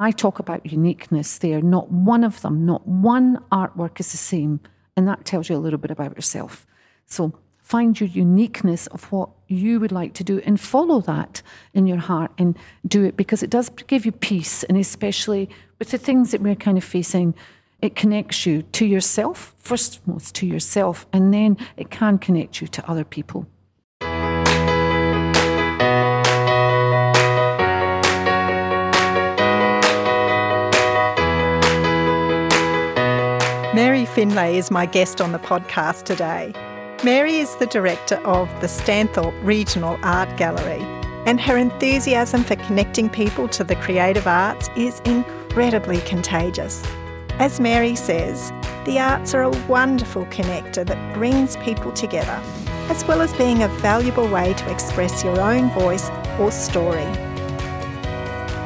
I talk about uniqueness there. Not one of them, not one artwork is the same. And that tells you a little bit about yourself. So find your uniqueness of what you would like to do and follow that in your heart and do it because it does give you peace. And especially with the things that we're kind of facing, it connects you to yourself, first most to yourself, and then it can connect you to other people. Mary Finlay is my guest on the podcast today. Mary is the director of the Stanthorpe Regional Art Gallery, and her enthusiasm for connecting people to the creative arts is incredibly contagious. As Mary says, the arts are a wonderful connector that brings people together, as well as being a valuable way to express your own voice or story.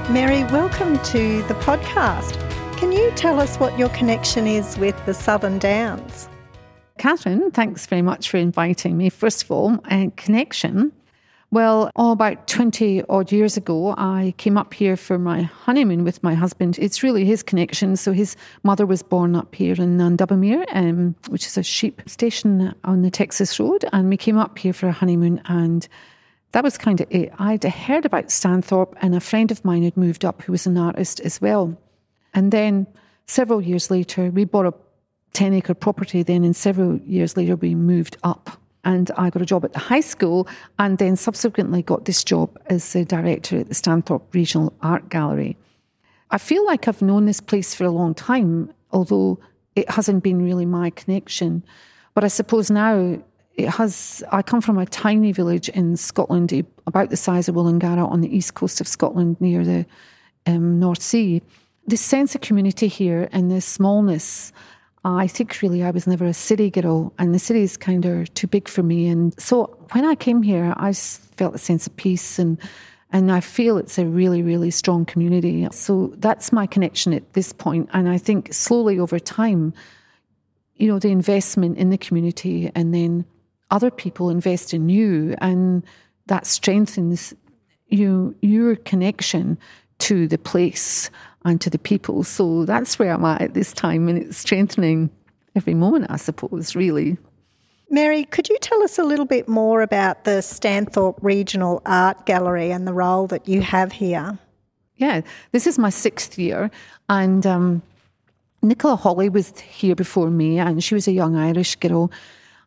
Mary, welcome to the podcast. Can you tell us what your connection is with the Southern Downs? Catherine, thanks very much for inviting me. First of all, a connection. Well, oh, about 20 odd years ago, I came up here for my honeymoon with my husband. It's really his connection. So, his mother was born up here in Nundubbermere, um, which is a sheep station on the Texas Road. And we came up here for a honeymoon, and that was kind of it. I'd heard about Stanthorpe, and a friend of mine had moved up who was an artist as well. And then several years later, we bought a 10 acre property then, and several years later, we moved up. And I got a job at the high school, and then subsequently got this job as the director at the Stanthorpe Regional Art Gallery. I feel like I've known this place for a long time, although it hasn't been really my connection. But I suppose now it has. I come from a tiny village in Scotland, about the size of Woolloongabba on the east coast of Scotland, near the um, North Sea the sense of community here and the smallness. I think really I was never a city girl, and the city is kind of too big for me. And so when I came here, I felt a sense of peace, and and I feel it's a really, really strong community. So that's my connection at this point. And I think slowly over time, you know, the investment in the community, and then other people invest in you, and that strengthens you your connection to the place and to the people. So that's where I'm at at this time, and it's strengthening every moment, I suppose, really. Mary, could you tell us a little bit more about the Stanthorpe Regional Art Gallery and the role that you have here? Yeah, this is my sixth year, and um, Nicola Hawley was here before me, and she was a young Irish girl.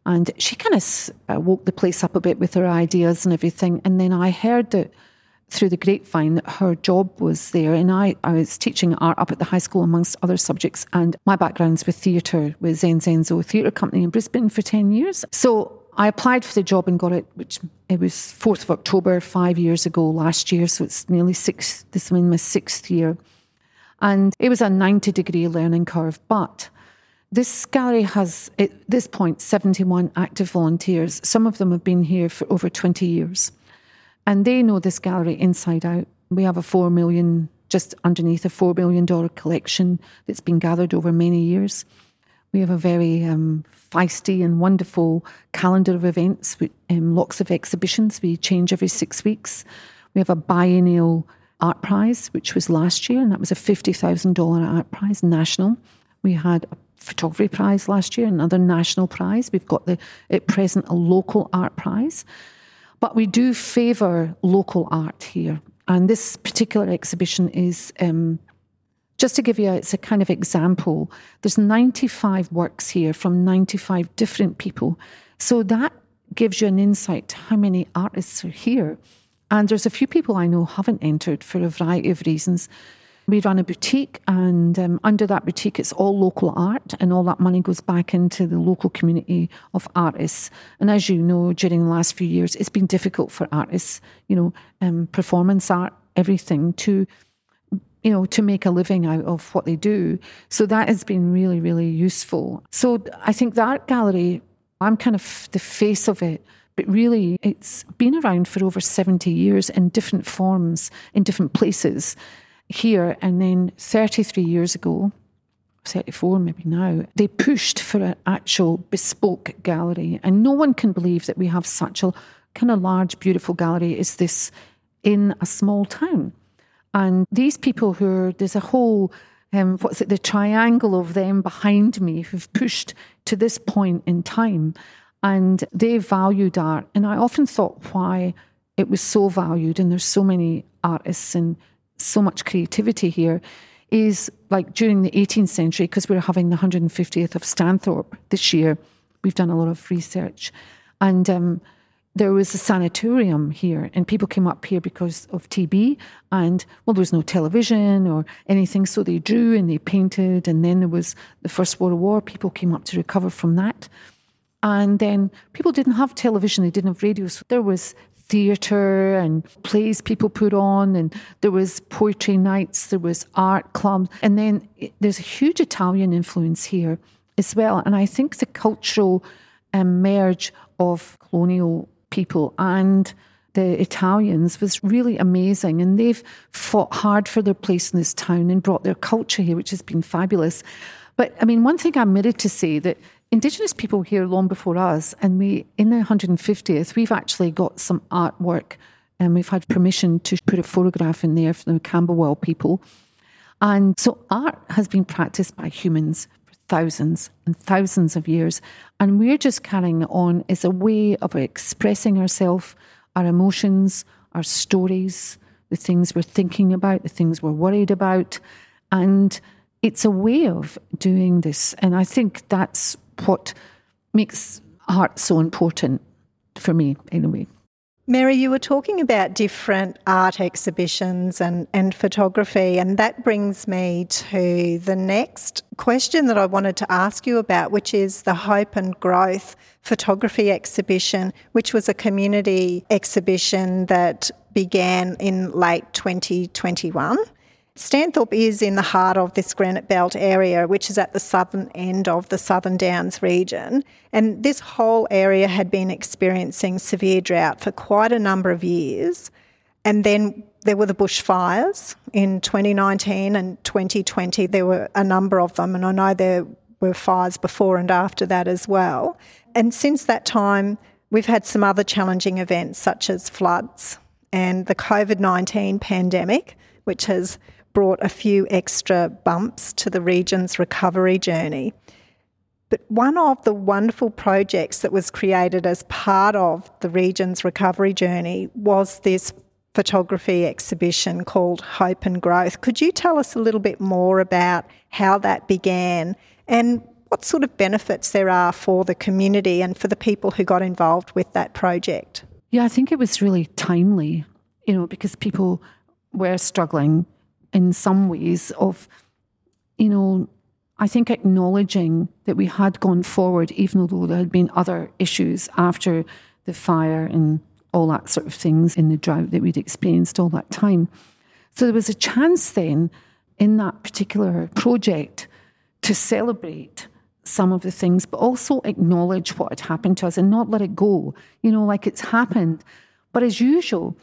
And she kind of uh, woke the place up a bit with her ideas and everything. And then I heard that through the grapevine that her job was there. And I, I was teaching art up at the high school amongst other subjects. And my background's with theatre, with Zen Zenzo Theatre Company in Brisbane for 10 years. So I applied for the job and got it, which it was 4th of October, five years ago last year. So it's nearly six, this is my sixth year. And it was a 90 degree learning curve. But this gallery has, at this point, 71 active volunteers. Some of them have been here for over 20 years. And they know this gallery inside out. We have a four million, just underneath a four million dollar collection that's been gathered over many years. We have a very um, feisty and wonderful calendar of events with um, lots of exhibitions. We change every six weeks. We have a biennial art prize, which was last year, and that was a $50,000 art prize, national. We had a photography prize last year, another national prize. We've got the at present a local art prize. But we do favour local art here. And this particular exhibition is, um, just to give you a, it's a kind of example, there's 95 works here from 95 different people. So that gives you an insight to how many artists are here. And there's a few people I know haven't entered for a variety of reasons. We run a boutique, and um, under that boutique, it's all local art, and all that money goes back into the local community of artists. And as you know, during the last few years, it's been difficult for artists, you know, um, performance art, everything, to you know, to make a living out of what they do. So that has been really, really useful. So I think the art gallery, I'm kind of the face of it but really it's been around for over 70 years in different forms in different places here. And then 33 years ago, 34 maybe now, they pushed for an actual bespoke gallery. And no one can believe that we have such a kind of large, beautiful gallery as this in a small town. And these people who are, there's a whole, um, what's it, the triangle of them behind me who've pushed to this point in time. And they valued art. And I often thought why it was so valued and there's so many artists and so much creativity here is like during the 18th century, because we're having the 150th of Stanthorpe this year, we've done a lot of research. And um, there was a sanatorium here, and people came up here because of TB. And well, there was no television or anything, so they drew and they painted. And then there was the First World War, people came up to recover from that. And then people didn't have television, they didn't have radio. So there was theatre and plays people put on, and there was poetry nights, there was art clubs, and then there's a huge Italian influence here as well. And I think the cultural um, merge of colonial people and the Italians was really amazing. And they've fought hard for their place in this town and brought their culture here, which has been fabulous. But I mean, one thing I'm admitted to say that Indigenous people here long before us, and we in the 150th, we've actually got some artwork, and we've had permission to put a photograph in there from the Kambuwal people. And so art has been practiced by humans for thousands and thousands of years, and we're just carrying it on as a way of expressing ourselves, our emotions, our stories, the things we're thinking about, the things we're worried about, and it's a way of doing this. And I think that's what makes art so important for me, anyway. Mary, you were talking about different art exhibitions and, and photography, and that brings me to the next question that I wanted to ask you about, which is the Hope and Growth photography exhibition, which was a community exhibition that began in late 2021. Stanthorpe is in the heart of this granite belt area, which is at the southern end of the Southern Downs region. And this whole area had been experiencing severe drought for quite a number of years. And then there were the bushfires in 2019 and 2020. There were a number of them, and I know there were fires before and after that as well. And since that time, we've had some other challenging events such as floods and the COVID 19 pandemic, which has brought a few extra bumps to the region's recovery journey. But one of the wonderful projects that was created as part of the region's recovery journey was this photography exhibition called Hope and Growth. Could you tell us a little bit more about how that began and what sort of benefits there are for the community and for the people who got involved with that project? Yeah, I think it was really timely, you know, because people were struggling in some ways of, you know, I think acknowledging that we had gone forward, even though there had been other issues after the fire and all that sort of things in the drought that we'd experienced all that time. So there was a chance then in that particular project to celebrate some of the things, but also acknowledge what had happened to us and not let it go, you know, like it's happened. But as usual,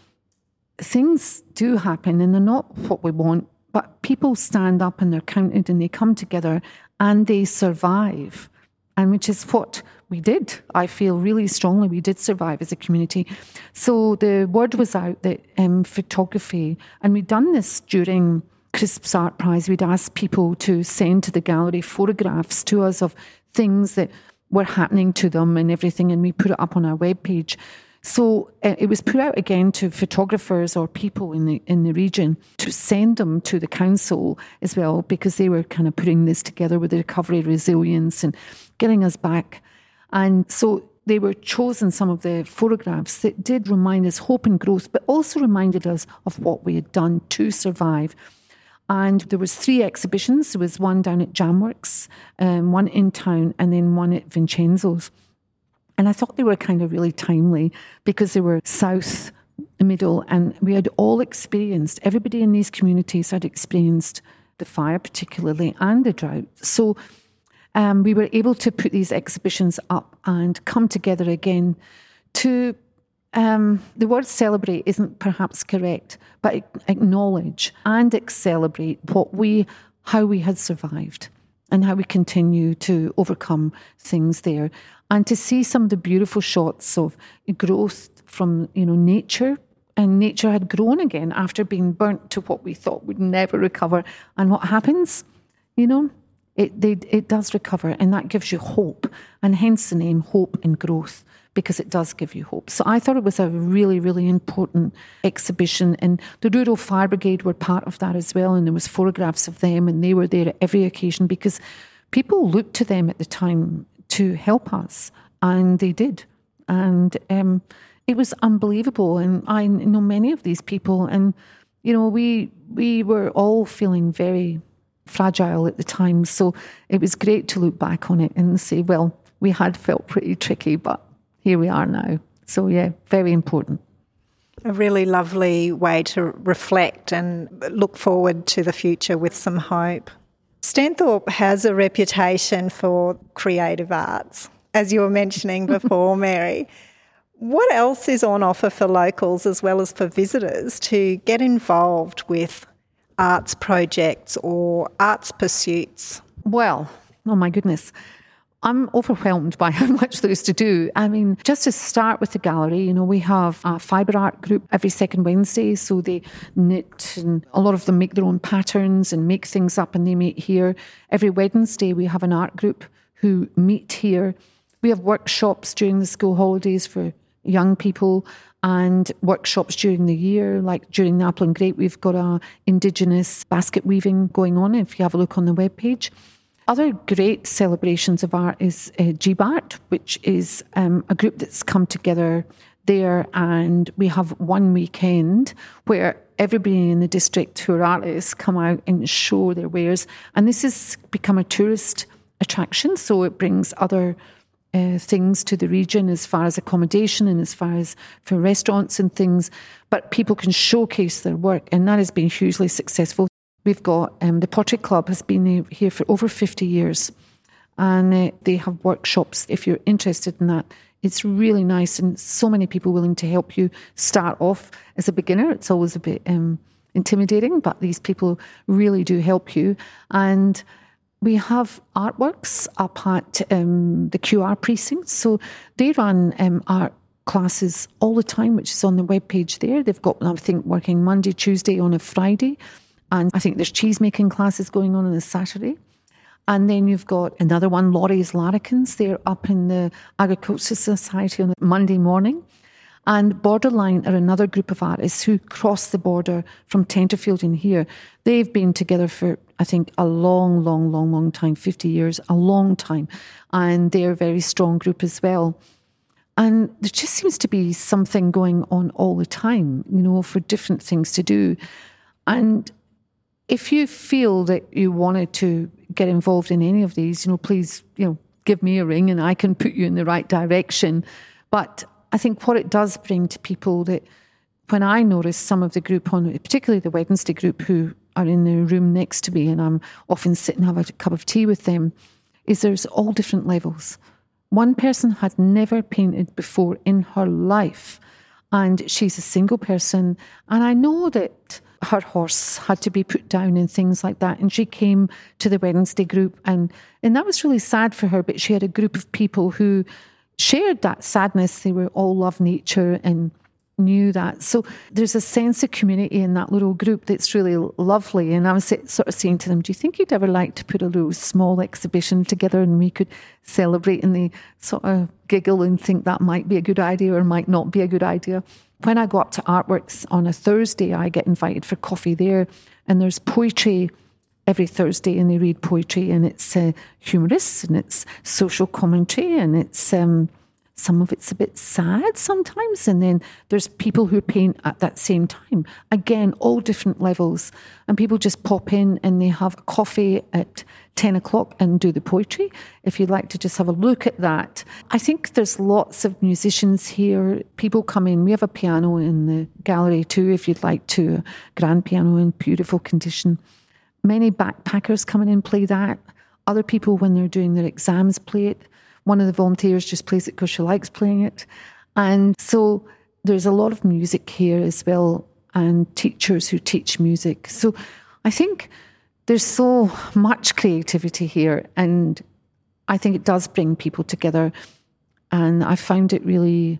things do happen and they're not what we want, but people stand up and they're counted and they come together and they survive. And which is what we did. I feel really strongly we did survive as a community. So the word was out that um, photography, and we'd done this during Crisp's Art Prize. We'd asked people to send to the gallery photographs to us of things that were happening to them and everything, and we put it up on our webpage. So uh, it was put out again to photographers or people in the in the region to send them to the council as well because they were kind of putting this together with the recovery resilience and getting us back. And so they were chosen some of the photographs that did remind us hope and growth, but also reminded us of what we had done to survive. And there was three exhibitions. There was one down at Jamworks, um, one in town, and then one at Vincenzo's. And I thought they were kind of really timely because they were south, middle, and we had all experienced, everybody in these communities had experienced the fire, particularly, and the drought. So um, we were able to put these exhibitions up and come together again to. Um, the word celebrate isn't perhaps correct, but acknowledge and celebrate what we, how we had survived and how we continue to overcome things there and to see some of the beautiful shots of growth from you know nature and nature had grown again after being burnt to what we thought would never recover. And what happens? You know, it, they, it does recover, and that gives you hope, and hence the name Hope and Growth because it does give you hope. So I thought it was a really, really important exhibition, and the Rural Fire Brigade were part of that as well, and there was photographs of them, and they were there at every occasion because people looked to them at the time to help us, and they did, and um, it was unbelievable. And I know many of these people, and you know, we we were all feeling very fragile at the time. So it was great to look back on it and say, well, we had felt pretty tricky, but here we are now. So, yeah, very important. A really lovely way to reflect and look forward to the future with some hope. Stanthorpe has a reputation for creative arts, as you were mentioning before, Mary. What else is on offer for locals as well as for visitors to get involved with arts projects or arts pursuits? Well, oh my goodness. I'm overwhelmed by how much there is to do. I mean, just to start with the gallery, you know, we have a fibre art group every second Wednesday. So they knit and a lot of them make their own patterns and make things up and they meet here. Every Wednesday, we have an art group who meet here. We have workshops during the school holidays for young people and workshops during the year. Like during the Apple and Grape, we've got a Indigenous basket weaving going on. If you have a look on the webpage. Other great celebrations of art is uh, GBART, which is um, a group that's come together there, and we have one weekend where everybody in the district who are artists come out and show their wares. And this has become a tourist attraction, so it brings other uh, things to the region as far as accommodation and as far as for restaurants and things, but people can showcase their work, and that has been hugely successful. We've got um, the Pottery Club has been here for over 50 years, and uh, they have workshops if you're interested in that. It's really nice, and so many people willing to help you start off as a beginner. It's always a bit um, intimidating, but these people really do help you. And we have artworks up at um, the QR precinct. So they run um, art classes all the time, which is on the webpage there. They've got, I think, working Monday, Tuesday, on a Friday. And I think there's cheese making classes going on on a Saturday. And then you've got another one, Laurie's Larrikins. They're up in the Agricultural Society on Monday morning. And Borderline are another group of artists who cross the border from Tenterfield in here. They've been together for, I think, a long, long, long, long time 50 years, a long time. And they're a very strong group as well. And there just seems to be something going on all the time, you know, for different things to do. And if you feel that you wanted to get involved in any of these, you know, please, you know, give me a ring and I can put you in the right direction. But I think what it does bring to people that when I notice some of the group on, particularly the Wednesday group who are in the room next to me, and I'm often sitting have a cup of tea with them, is there's all different levels. One person had never painted before in her life, and she's a single person, and I know that her horse had to be put down and things like that. And she came to the Wednesday group, and and that was really sad for her. But she had a group of people who shared that sadness. They were all love nature and knew that. So there's a sense of community in that little group that's really lovely. And I was sort of saying to them, Do you think you'd ever like to put a little small exhibition together and we could celebrate? And they sort of giggle and think that might be a good idea or might not be a good idea. When I go up to Artworks on a Thursday, I get invited for coffee there, and there's poetry every Thursday and they read poetry and it's uh, humorous and it's social commentary and it's um, some of it's a bit sad sometimes and then there's people who paint at that same time. Again all different levels. And people just pop in and they have coffee at 10 o'clock and do the poetry. If you'd like to just have a look at that. I think there's lots of musicians here. People come in. We have a piano in the gallery too if you'd like to. A grand piano in beautiful condition. Many backpackers come in and play that. Other people, when they're doing their exams, play it. One of the volunteers just plays it because she likes playing it. And so there's a lot of music here as well, and teachers who teach music. So I think there's so much creativity here, and I think it does bring people together. And I found it really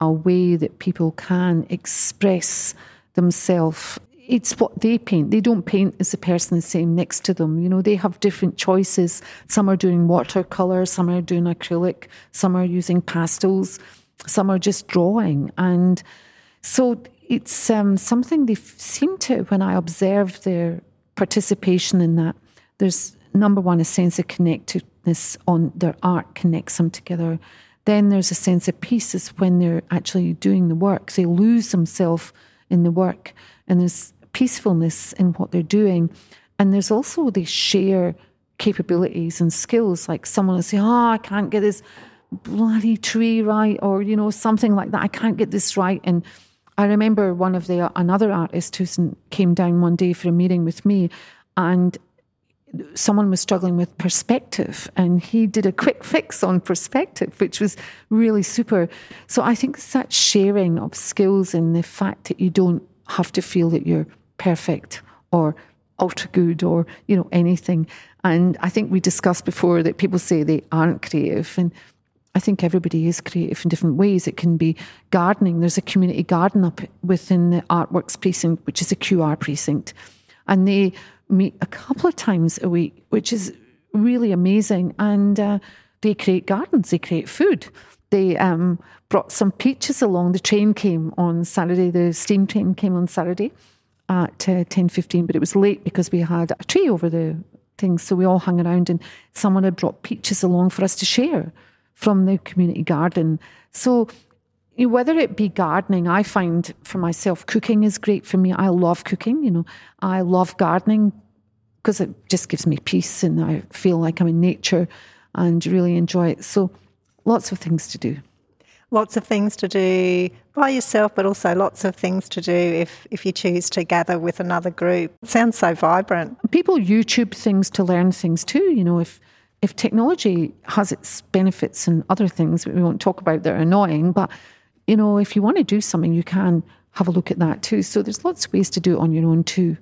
a way that people can express themselves. It's what they paint. They don't paint as the person sitting next to them. You know, they have different choices. Some are doing watercolour, some are doing acrylic, some are using pastels, some are just drawing. And so it's um, something they seem to, when I observe their participation in that, there's number one, a sense of connectedness on their art connects them together. Then there's a sense of peace is when they're actually doing the work. They lose themselves in the work, and there's peacefulness in what they're doing. And there's also they share capabilities and skills. Like someone will say, "Oh, I can't get this bloody tree right," or you know something like that. I can't get this right. And I remember one of the another artist who came down one day for a meeting with me, and someone was struggling with perspective and he did a quick fix on perspective which was really super so i think it's that sharing of skills and the fact that you don't have to feel that you're perfect or ultra good or you know anything and i think we discussed before that people say they aren't creative and I think everybody is creative in different ways. It can be gardening. There's a community garden up within the Artworks precinct, which is a QR precinct. And they meet a couple of times a week, which is really amazing. And uh, they create gardens, they create food. They um, brought some peaches along. The train came on Saturday, the steam train came on Saturday at uh, 10.15, but it was late because we had a tree over the thing. So we all hung around and someone had brought peaches along for us to share from the community garden. So you whether it be gardening, I find for myself cooking is great for me. I love cooking, you know. I love gardening because it just gives me peace and I feel like I'm in nature and really enjoy it. So lots of things to do. Lots of things to do by yourself, but also lots of things to do if, if you choose to gather with another group. It sounds so vibrant. People YouTube things to learn things too. You know, if if technology has its benefits and other things we won't talk about that are annoying, but you know, if you want to do something, you can have a look at that too. So there's lots of ways to do it on your own too.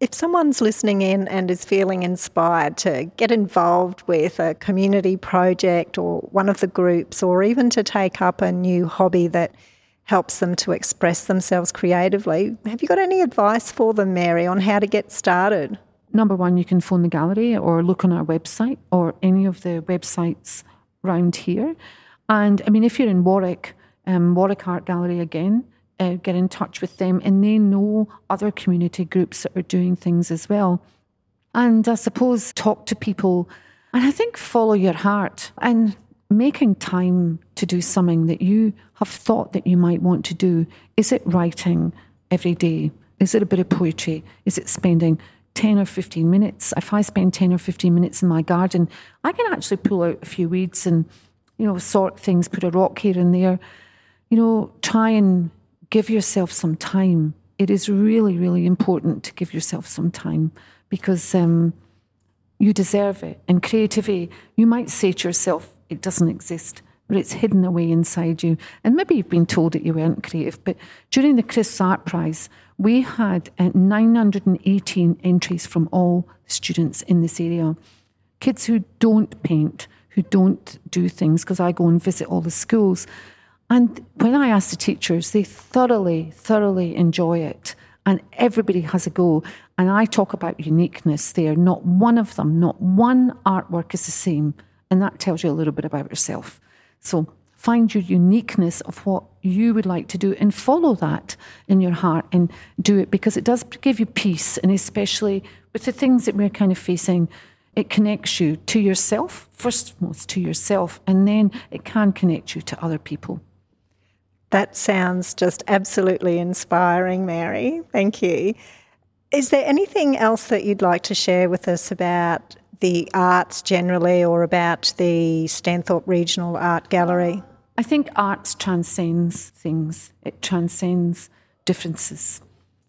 If someone's listening in and is feeling inspired to get involved with a community project or one of the groups, or even to take up a new hobby that helps them to express themselves creatively, have you got any advice for them, Mary, on how to get started? Number one, you can phone the gallery or look on our website or any of the websites around here. And I mean, if you're in Warwick, um, Warwick Art Gallery again, uh, get in touch with them, and they know other community groups that are doing things as well. And I suppose talk to people, and I think follow your heart and making time to do something that you have thought that you might want to do. Is it writing every day? Is it a bit of poetry? Is it spending 10 or 15 minutes? If I spend 10 or 15 minutes in my garden, I can actually pull out a few weeds and, you know, sort things, put a rock here and there you know, try and give yourself some time. It is really, really important to give yourself some time because um, you deserve it. And creativity, you might say to yourself, it doesn't exist, but it's hidden away inside you. And maybe you've been told that you weren't creative, but during the Chris Art Prize, we had uh, 918 entries from all students in this area. Kids who don't paint, who don't do things, because I go and visit all the schools. And when I ask the teachers, they thoroughly, thoroughly enjoy it. And everybody has a go. And I talk about uniqueness there. Not one of them, not one artwork is the same. And that tells you a little bit about yourself. So find your uniqueness of what you would like to do and follow that in your heart and do it because it does give you peace. And especially with the things that we're kind of facing, it connects you to yourself, first most to yourself, and then it can connect you to other people. That sounds just absolutely inspiring, Mary. Thank you. Is there anything else that you'd like to share with us about the arts generally or about the Stanthorpe Regional Art Gallery? I think arts transcends things, it transcends differences.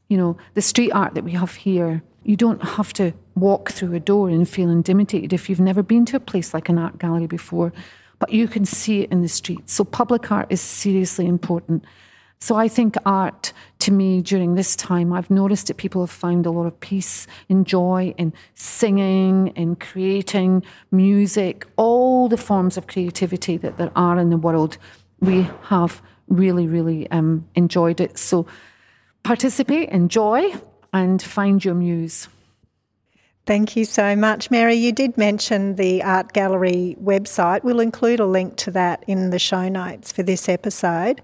You know, the street art that we have here, you don't have to walk through a door and feel intimidated if you've never been to a place like an art gallery before but you can see it in the streets. So public art is seriously important. So I think art to me during this time, I've noticed that people have found a lot of peace and joy in singing and creating music, all the forms of creativity that there are in the world. We have really, really um, enjoyed it. So participate, enjoy, and find your muse. Thank you so much. Mary, you did mention the art gallery website. We'll include a link to that in the show notes for this episode.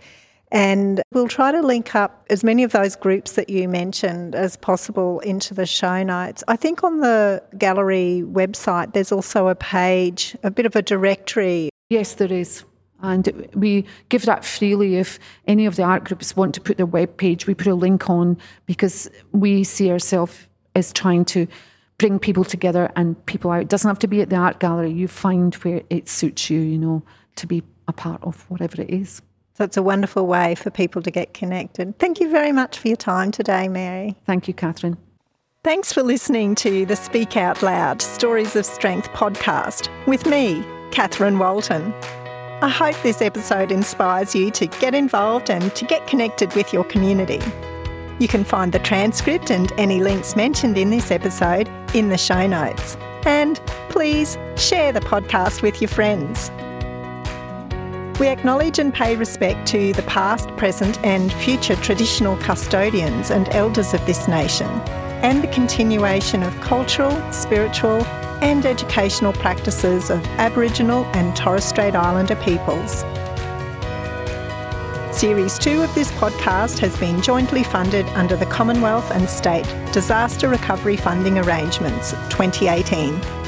And we'll try to link up as many of those groups that you mentioned as possible into the show notes. I think on the gallery website, there's also a page, a bit of a directory. Yes, there is. And we give that freely if any of the art groups want to put their web page, we put a link on because we see ourselves as trying to bring people together and people out. It doesn't have to be at the art gallery. You find where it suits you, you know, to be a part of whatever it is. So it's a wonderful way for people to get connected. Thank you very much for your time today, Mary. Thank you, Catherine. Thanks for listening to the Speak Out Loud Stories of Strength podcast with me, Catherine Walton. I hope this episode inspires you to get involved and to get connected with your community. You can find the transcript and any links mentioned in this episode in the show notes. And please share the podcast with your friends. We acknowledge and pay respect to the past, present, and future traditional custodians and elders of this nation, and the continuation of cultural, spiritual, and educational practices of Aboriginal and Torres Strait Islander peoples. Series 2 of this podcast has been jointly funded under the Commonwealth and State Disaster Recovery Funding Arrangements 2018.